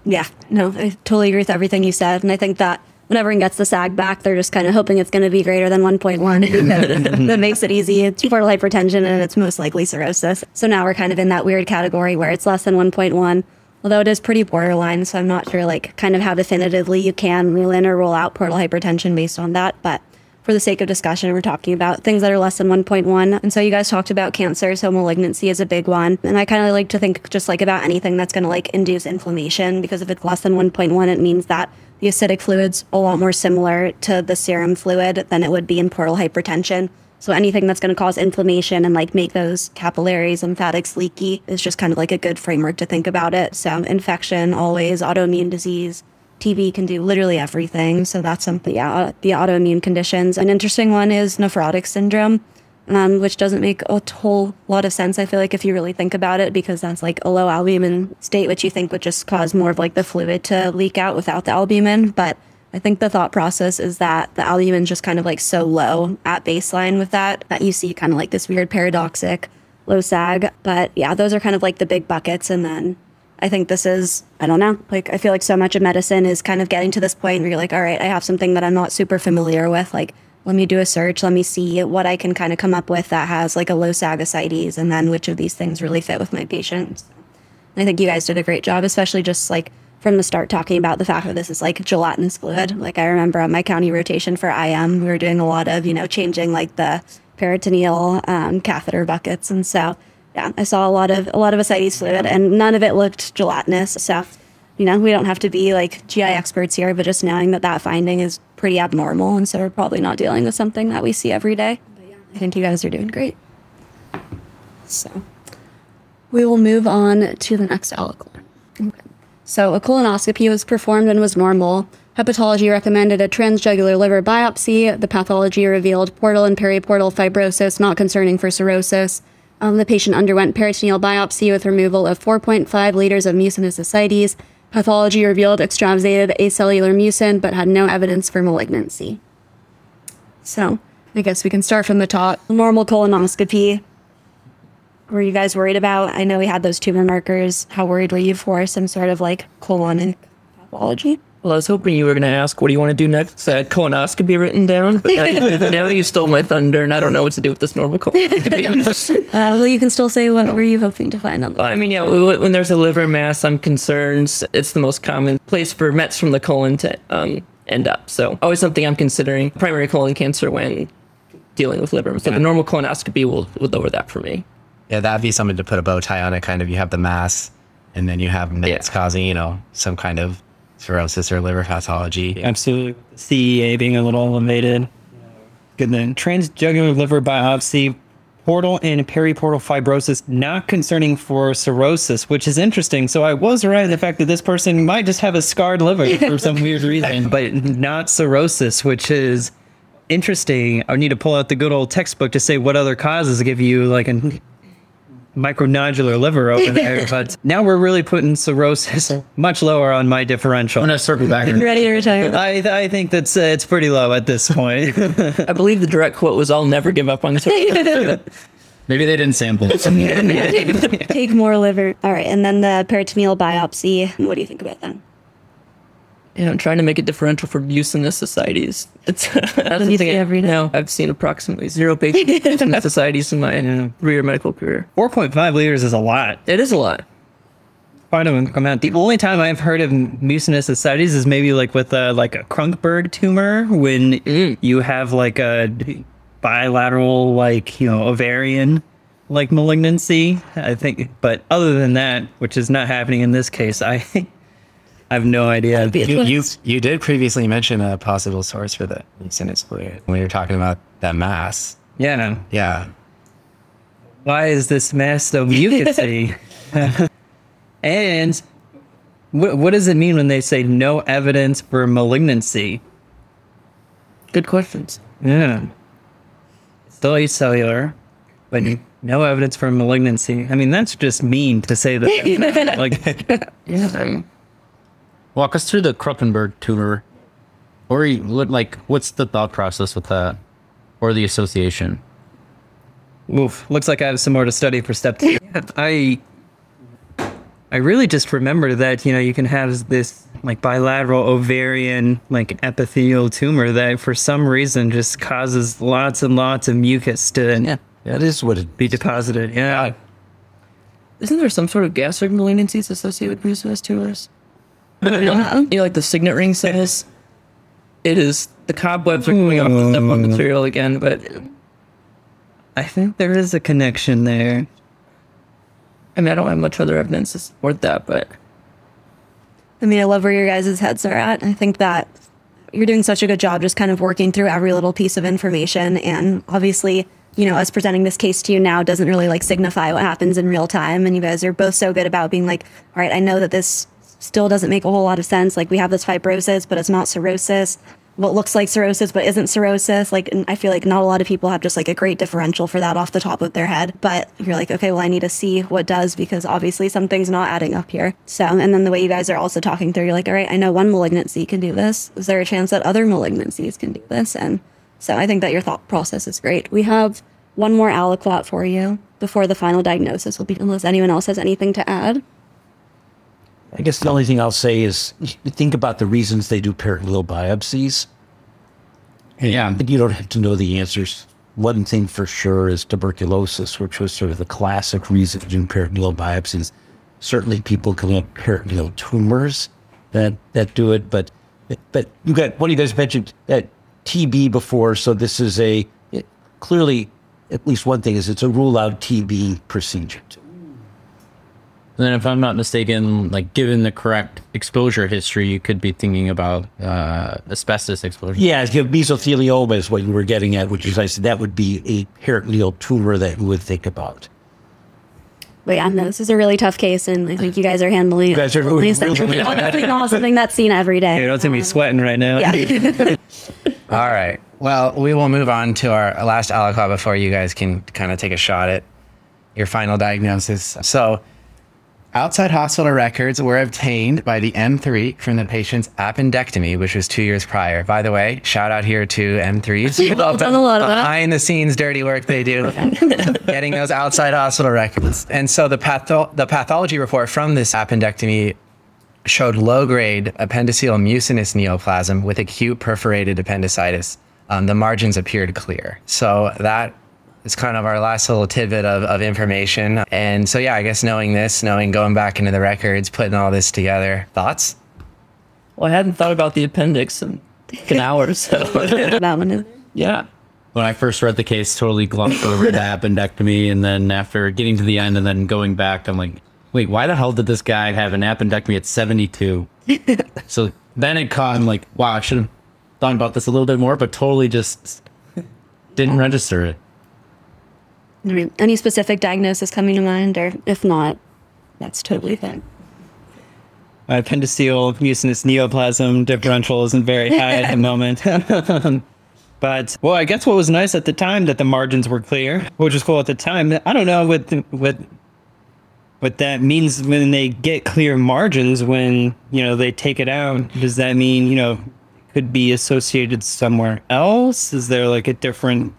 Yeah, no, I totally agree with everything you said. And I think that when everyone gets the SAAG back, they're just kind of hoping it's going to be greater than 1.1. that makes it easy. It's portal hypertension and it's most likely cirrhosis. So now we're kind of in that weird category where it's less than 1.1, although it is pretty borderline. So I'm not sure like kind of how definitively you can rule in or rule out portal hypertension based on that. But for the sake of discussion, we're talking about things that are less than 1.1. And so you guys talked about cancer, so malignancy is a big one. And I kind of like to think just like about anything that's going to like induce inflammation because if it's less than 1.1, it means that the ascitic fluid's a lot more similar to the serum fluid than it would be in portal hypertension. So anything that's going to cause inflammation and like make those capillaries, lymphatics leaky is just kind of like a good framework to think about it. So infection, always autoimmune disease, TB can do literally everything. So that's something, yeah, the autoimmune conditions. An interesting one is nephrotic syndrome, um, which doesn't make a whole lot of sense. I feel like if you really think about it, because that's like a low albumin state, which you think would just cause more of like the fluid to leak out without the albumin. But I think the thought process is that the albumin's just kind of like so low at baseline with that that you see kind of like this weird paradoxic low SAAG. But yeah, those are kind of like the big buckets. And then I think this is, I don't know, like I feel like so much of medicine is kind of getting to this point where you're like, all right, I have something that I'm not super familiar with. Like, let me do a search. Let me see what I can kind of come up with that has like a low SAAG ascites and then which of these things really fit with my patients. I think you guys did a great job, especially just like from the start talking about the fact that this is like gelatinous fluid. Like I remember on my county rotation for IM, we were doing a lot of, you know, changing like the peritoneal um, catheter buckets. And so yeah, I saw a lot of a lot of ascites fluid, and none of it looked gelatinous. So, you know, we don't have to be like GI experts here, but just knowing that that finding is pretty abnormal, and so we're probably not dealing with something that we see every day. I think you guys are doing great. So, we will move on to the next aliquot. Okay. So, a colonoscopy was performed and was normal. Hepatology recommended a transjugular liver biopsy. The pathology revealed portal and periportal fibrosis, not concerning for cirrhosis. Um, the patient underwent peritoneal biopsy with removal of 4.5 liters of mucinous ascites. Pathology revealed extravasated acellular mucin, but had no evidence for malignancy. So, I guess we can start from the top. Normal colonoscopy. Were you guys worried about? I know we had those tumor markers. How worried were you for some sort of like colon and pathology? Well, I was hoping you were going to ask, what do you want to do next? I had colonoscopy written down, but now, now you stole my thunder, and I don't know what to do with this normal colonoscopy. Uh, well, you can still say what were you hoping to find on the I mean, yeah, when there's a liver mass, I'm concerned. It's the most common place for mets from the colon to um, end up. So, always something I'm considering primary colon cancer when dealing with liver. So, the normal colonoscopy will, will lower that for me. Yeah, that'd be something to put a bow tie on it. Kind of, you have the mass, and then you have mets Yeah. causing, you know, some kind of cirrhosis or liver pathology. Absolutely. CEA being a little elevated. Good then. Transjugular liver biopsy, portal and periportal fibrosis, not concerning for cirrhosis, which is interesting. So I was right in the fact that this person might just have a scarred liver for some weird reason, but not cirrhosis, which is interesting. I need to pull out the good old textbook to say what other causes give you like a micronodular liver over there. but now we're really putting cirrhosis much lower on my differential. I'm gonna circle back. You ready to retire? I I think that's uh, it's pretty low at this point. I believe the direct quote was, I'll never give up on this. Maybe they didn't sample. Take more liver. All right, and then the peritoneal biopsy. What do you think about that? Yeah, I'm trying to make a differential for mucinous ascites. It's that's you something see I- every day. No, I've seen approximately zero patients with mucinous ascites in my three-year medical career. Four point five liters is a lot. It is a lot. Quite a amount. The only time I've heard of mucinous ascites is maybe like with uh, like a Krukenberg tumor when Mm. you have like a bilateral like you know ovarian like malignancy. I think, but other than that, which is not happening in this case, I I have no idea. You, you you did previously mention a possible source for the mucinous fluid when you were talking about that mass. Yeah. Yeah, why is this mass so mucousy? and what, what does it mean when they say no evidence for malignancy? Good questions. Yeah. Still acellular, but no evidence for malignancy. I mean, that's just mean to say that. like, Yeah, I'm, Walk us through the Krukenberg tumor. Or you, like, what's the thought process with that, or the association? oof, looks like I have some more to study for step two. I I really just remember that you know you can have this like bilateral ovarian like epithelial tumor that for some reason just causes lots and lots of mucus to Yeah, that is what it be deposited. Yeah. Isn't there some sort of gastric malignancies associated with mucinous tumors? you, know, like the signet ring cells. It is the cobwebs are coming off the nipple material again, but I think there is a connection there. I mean I don't have much other evidence to support that, but I mean, I love where your guys' heads are at. I think that you're doing such a good job just kind of working through every little piece of information. And obviously, you know, us presenting this case to you now doesn't really like signify what happens in real time. And you guys are both so good about being like, all right, I know that this still doesn't make a whole lot of sense. Like, we have this fibrosis, but it's not cirrhosis. What looks like cirrhosis, but isn't cirrhosis. Like, I feel like not a lot of people have just like a great differential for that off the top of their head. But you're like, okay, well, I need to see what does because obviously something's not adding up here. So, and then the way you guys are also talking through, you're like, all right, I know one malignancy can do this. Is there a chance that other malignancies can do this? And so I think that your thought process is great. We have one more aliquot for you before the final diagnosis will be, unless anyone else has anything to add. I guess the only thing I'll say is think about the reasons they do peritoneal biopsies. Yeah. And you don't have to know the answers. One thing for sure is tuberculosis, which was sort of the classic reason to do peritoneal biopsies. Certainly, people can have peritoneal tumors that that do it, but but you got one of you guys mentioned that TB before, so this is a it, clearly at least one thing is it's a rule out TB procedure. And then, if I'm not mistaken, like given the correct exposure history, you could be thinking about uh, asbestos exposure. Yeah, if you have mesothelioma is what you were getting at, which is I said that would be a peritoneal tumor that you would think about. But yeah, no, this is a really tough case, and I think you guys are handling it. You guys are it. really- It's definitely not something that's seen every day. Hey, day. don't take me sweating right now. Yeah. All right. Well, we will move on to our last aliquot before you guys can kind of take a shot at your final diagnosis. So, outside hospital records were obtained by the M3 from the patient's appendectomy, which was two years prior. By the way, shout out here to M3s. done a lot of that. Behind the scenes dirty work they do, getting those outside hospital records. And so the patho- the pathology report from this appendectomy showed low grade appendiceal mucinous neoplasm with acute perforated appendicitis. Um, the margins appeared clear. So that is kind of our last little tidbit of, of information. And so, yeah, I guess knowing this, knowing going back into the records, putting all this together, thoughts? well I hadn't thought about the appendix in an hour, or so that one is. yeah. When I first read the case, totally glossed over the appendectomy, and then after getting to the end and then going back, I'm like, wait, why the hell did this guy have an appendectomy at 72? so then it caught. I'm like, wow, I should have thought about this a little bit more, but totally just didn't register it. Any specific diagnosis coming to mind, or if not, that's totally fine. My appendiceal mucinous neoplasm differential isn't very high at the moment. but well, I guess what was nice at the time that the margins were clear, which was cool at the time. I don't know what what what that means when they get clear margins when you know they take it out. Does that mean you know could be associated somewhere else? Is there like a different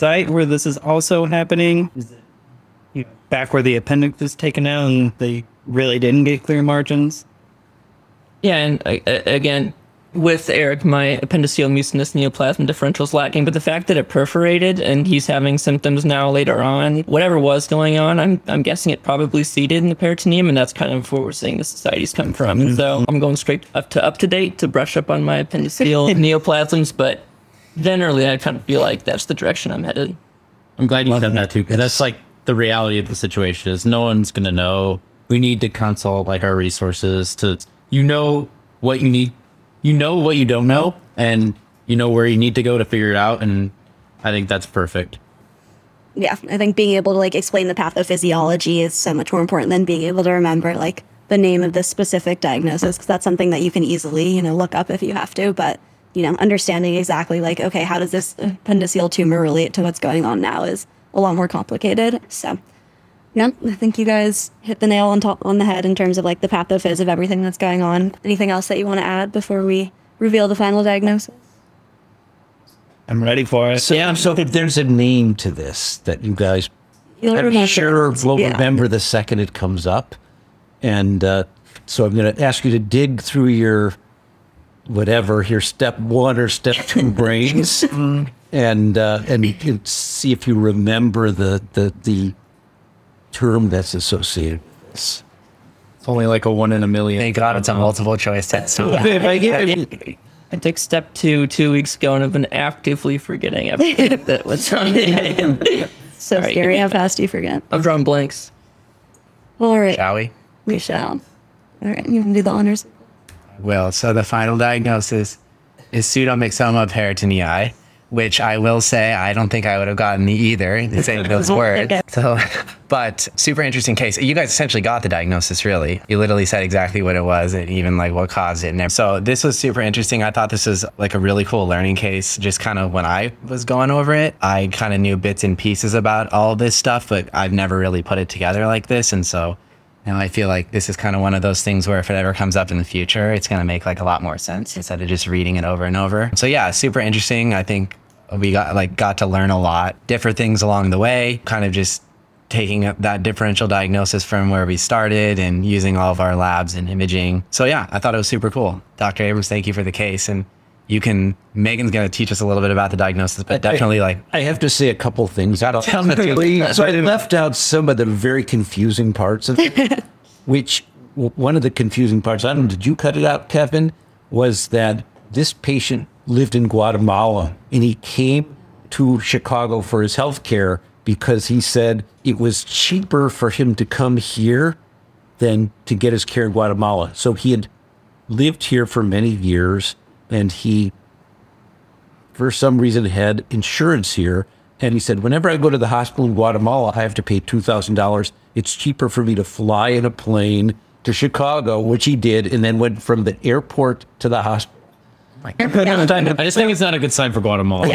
site where this is also happening? Is it you know, back where the appendix is taken out and they really didn't get clear margins? Yeah, and uh, again, with Eric, my appendiceal mucinous neoplasm differential is lacking, but the fact that it perforated and he's having symptoms now later on, whatever was going on, I'm I'm guessing it probably seeded in the peritoneum, and that's kind of where we're seeing the ascites come from. So I'm going straight up to up to date to brush up on my appendiceal neoplasms, but generally, I kind of feel like that's the direction I'm headed. I'm glad you said that too, because that's like the reality of the situation is no one's gonna know. We need to consult like our resources to you know what you need, you know what you don't know, and you know where you need to go to figure it out. And I think that's perfect. Yeah, I think being able to like explain the pathophysiology is so much more important than being able to remember like the name of this specific diagnosis because that's something that you can easily you know look up if you have to. But you know, understanding exactly like okay, how does this appendiceal tumor relate to what's going on now is a lot more complicated. So. Yeah, I think you guys hit the nail on top on the head in terms of like the pathophys of everything that's going on. Anything else that you want to add before we reveal the final diagnosis? I'm ready for it. So, yeah, so if there's a name to this that you guys You'll I'm remember sure it. we'll Yeah. remember the second it comes up. And uh, so I'm going to ask you to dig through your whatever your step one or step two brains, and uh, and see if you remember the the the term that's associated. with this. It's only like a one in a million. Thank God it's a multiple choice test. So. If I give- I took step two two weeks ago and I've been actively forgetting everything that was on it. So Sorry. scary how fast do you forget. I've drawn blanks. All right, Shall we? we shall. All right, you can do the honors. Will. So the final diagnosis is pseudomyxoma peritonei, which I will say I don't think I would have gotten the either to say those words. So, but super interesting case. You guys essentially got the diagnosis, really. You literally said exactly what it was and even like what caused it. And so this was super interesting. I thought this was like a really cool learning case. Just kind of when I was going over it, I kind of knew bits and pieces about all this stuff, but I've never really put it together like this. And so now I feel like this is kind of one of those things where if it ever comes up in the future, it's going to make like a lot more sense instead of just reading it over and over. So yeah, super interesting. I think we got like got to learn a lot, different things along the way, kind of just taking that differential diagnosis from where we started and using all of our labs and imaging. So yeah, I thought it was super cool. Dr. Abrams, thank you for the case and you can Megan's going to teach us a little bit about the diagnosis, but definitely like I have to say a couple things. I don't So I left out some of the very confusing parts of it, which one of the confusing parts, I don't know, did you cut it out, Kevin? Was that this patient lived in Guatemala and he came to Chicago for his health care because he said it was cheaper for him to come here than to get his care in Guatemala. So he had lived here for many years and he for some reason had insurance here. And he said, whenever I go to the hospital in Guatemala, I have to pay $2,000. It's cheaper for me to fly in a plane to Chicago, which he did, and then went from the airport to the hospital. I just think it's not a good sign for Guatemala.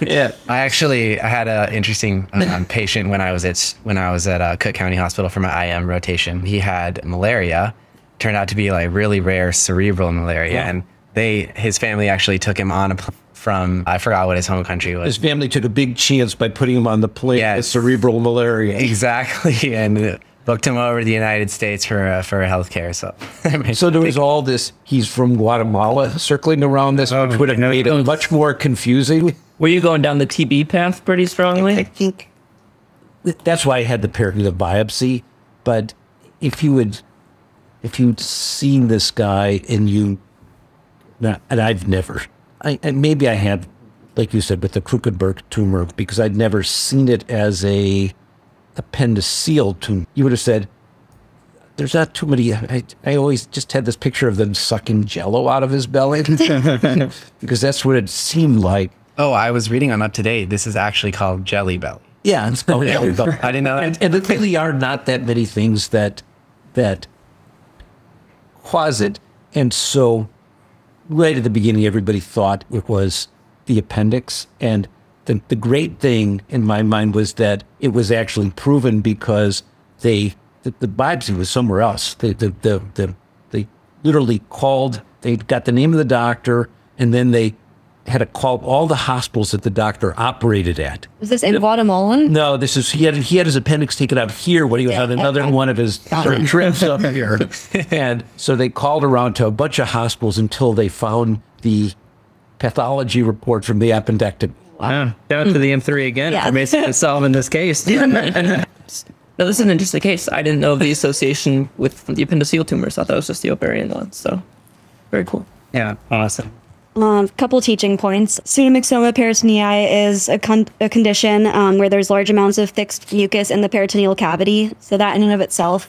Yeah. I actually I had an interesting um, patient when I was at when I was at uh, Cook County Hospital for my IM rotation. He had malaria, turned out to be like really rare cerebral malaria, and they his family actually took him on a pl- from I forgot what his home country was. His family took a big chance by putting him on the plane Yes. with cerebral malaria. exactly, and uh, booked him over to the United States for uh, for health care. So, So there was all this, he's from Guatemala circling around this, which would have made it much more confusing. Were you going down the TB path pretty strongly? I think that's why I had the peritoneal biopsy. But if you would, if you'd seen this guy and you, not, and I've never, I and maybe I had, like you said, with the Krukenberg tumor because I'd never seen it as a appendiceal tumor. You would have said. There's not too many. I, I always just had this picture of them sucking jello out of his belly because that's what it seemed like. oh, I was reading on Up to Date. This is actually called Jelly Belly. Yeah, it's called jelly belly. I didn't know that. and, and there really are not that many things that that cause it. And so, right at the beginning, everybody thought it was the appendix. And the, the great thing in my mind was that it was actually proven because they the, the biopsy was somewhere else. They the, the, the, they literally called. They got the name of the doctor, and then they had to call all the hospitals that the doctor operated at. Was this in Guatemala? No, this is he had he had his appendix taken out here when he was on another one of his trips up here, and so they called around to a bunch of hospitals until they found the pathology report from the appendectomy. Wow. Down to the M3 again. Yeah. We're basically solving this case. No, this is an interesting case. I didn't know the association with the appendiceal tumors. I thought it was just the ovarian one. So, very cool. yeah. Awesome. Um, couple teaching points. Pseudomyxoma peritonei is a, con- a condition um, where there's large amounts of thick mucus in the peritoneal cavity. So that in and of itself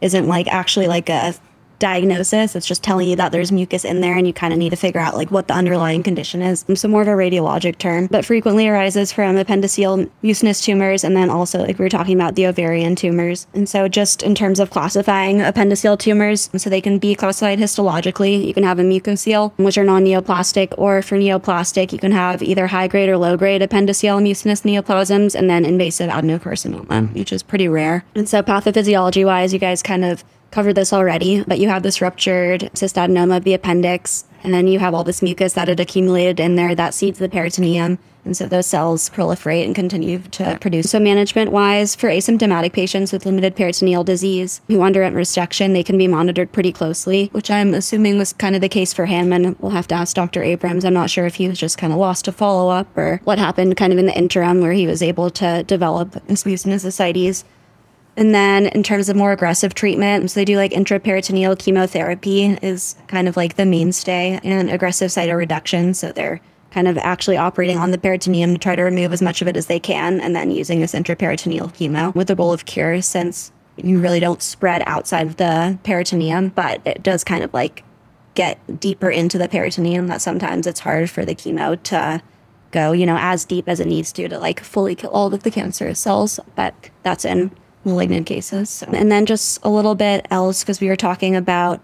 isn't like actually like a diagnosis. It's just telling you that there's mucus in there and you kind of need to figure out like what the underlying condition is. Um, so more of a radiologic term, but frequently arises from appendiceal mucinous tumors and then also like we were talking about the ovarian tumors. And so just in terms of classifying appendiceal tumors, so they can be classified histologically. You can have a mucocele, which are non-neoplastic, or for neoplastic, you can have either high grade or low grade appendiceal mucinous neoplasms and then invasive adenocarcinoma, which is pretty rare. And so pathophysiology wise, you guys kind of covered this already, but you have this ruptured cystadenoma of the appendix, And then you have all this mucus that had accumulated in there that seeds the peritoneum. And so those cells proliferate and continue to produce. So, management wise, for asymptomatic patients with limited peritoneal disease who underwent resection, they can be monitored pretty closely, which I'm assuming was kind of the case for him. And we'll have to ask Dr. Abrams. I'm not sure if he was just kind of lost to follow up or what happened kind of in the interim where he was able to develop this mucinous ascites. And then in terms of more aggressive treatment, so they do like intraperitoneal chemotherapy is kind of like the mainstay and aggressive cytoreduction. So they're kind of actually operating on the peritoneum to try to remove as much of it as they can and then using this intraperitoneal chemo with the goal of cure since you really don't spread outside of the peritoneum, but it does kind of like get deeper into the peritoneum that sometimes it's hard for the chemo to go, you know, as deep as it needs to to like fully kill all of the cancerous cells. But that's in malignant cases. And then just a little bit else because we were talking about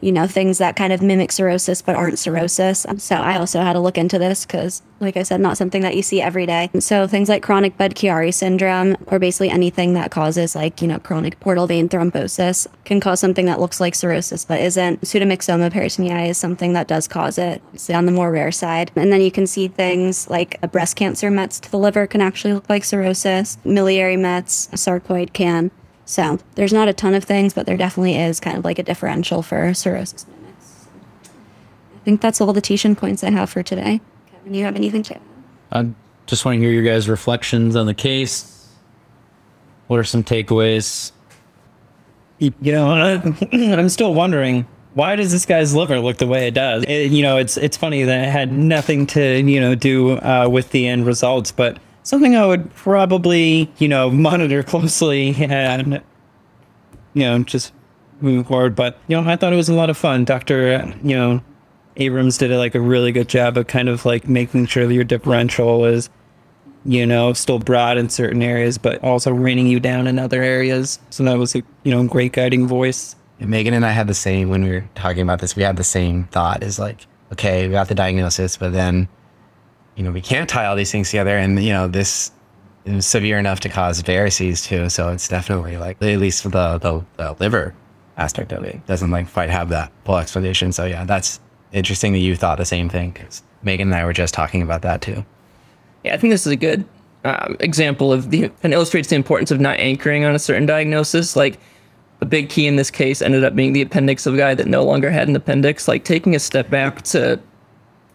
you know, things that kind of mimic cirrhosis but aren't cirrhosis. So I also had to look into this because, like I said, not something that you see every day. So things like chronic Budd-Chiari syndrome, or basically anything that causes like, you know, chronic portal vein thrombosis can cause something that looks like cirrhosis but isn't. Pseudomyxoma peritonei is something that does cause it, obviously on the more rare side. And then you can see things like a breast cancer mets to the liver can actually look like cirrhosis, miliary mets, sarcoid can. So there's not a ton of things, but there definitely is kind of like a differential for cirrhosis mimics. I think that's all the Tishan points I have for today. Kevin, do you have anything to add? I just want to hear your guys' reflections on the case. What are some takeaways? You know, I'm still wondering why does this guy's liver look the way it does? It- you know, it's it's funny that it had nothing to you know do uh, with the end results, but something I would probably you know monitor closely and you know just moving forward. But you know, I thought it was a lot of fun. Doctor, you know, Abrams did like a really good job of kind of like making sure that your differential is you know, still broad in certain areas, but also reining you down in other areas. So that was a you know great guiding voice. And Megan and I had the same when we were talking about this. We had the same thought is like, okay, we got the diagnosis, but then, you know, we can't tie all these things together. And, you know, this is severe enough to cause varices too. So it's definitely like, at least the, the, the liver aspect of it, doesn't like quite have that full explanation. So yeah, that's interesting that you thought the same thing because Megan and I were just talking about that too. Yeah, I think this is a good um, example of the and illustrates the importance of not anchoring on a certain diagnosis. Like a big key in this case ended up being the appendix of a guy that no longer had an appendix. Like taking a step back to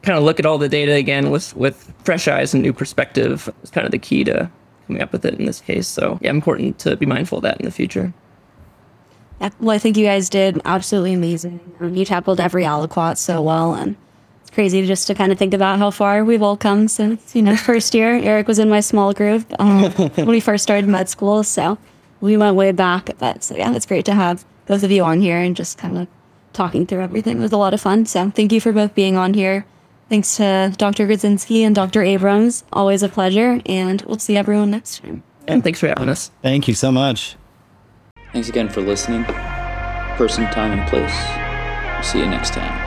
kind of look at all the data again with with fresh eyes and new perspective is kind of the key to coming up with it in this case. So yeah, important to be mindful of that in the future. Yeah, well, I think you guys did absolutely amazing. Um, you tackled every aliquot so well, and it's crazy just to kind of think about how far we've all come since you know first year. Eric was in my small group um, when we first started med school, so we went way back. But so yeah, it's great to have both of you on here and just kind of talking through everything. It was a lot of fun. So thank you for both being on here. Thanks to Dr. Grudzinski and Dr. Abrams. Always a pleasure, and we'll see everyone next time. And thanks for having us. Thank you so much. Thanks again for listening. Person, time, and place. See you next time.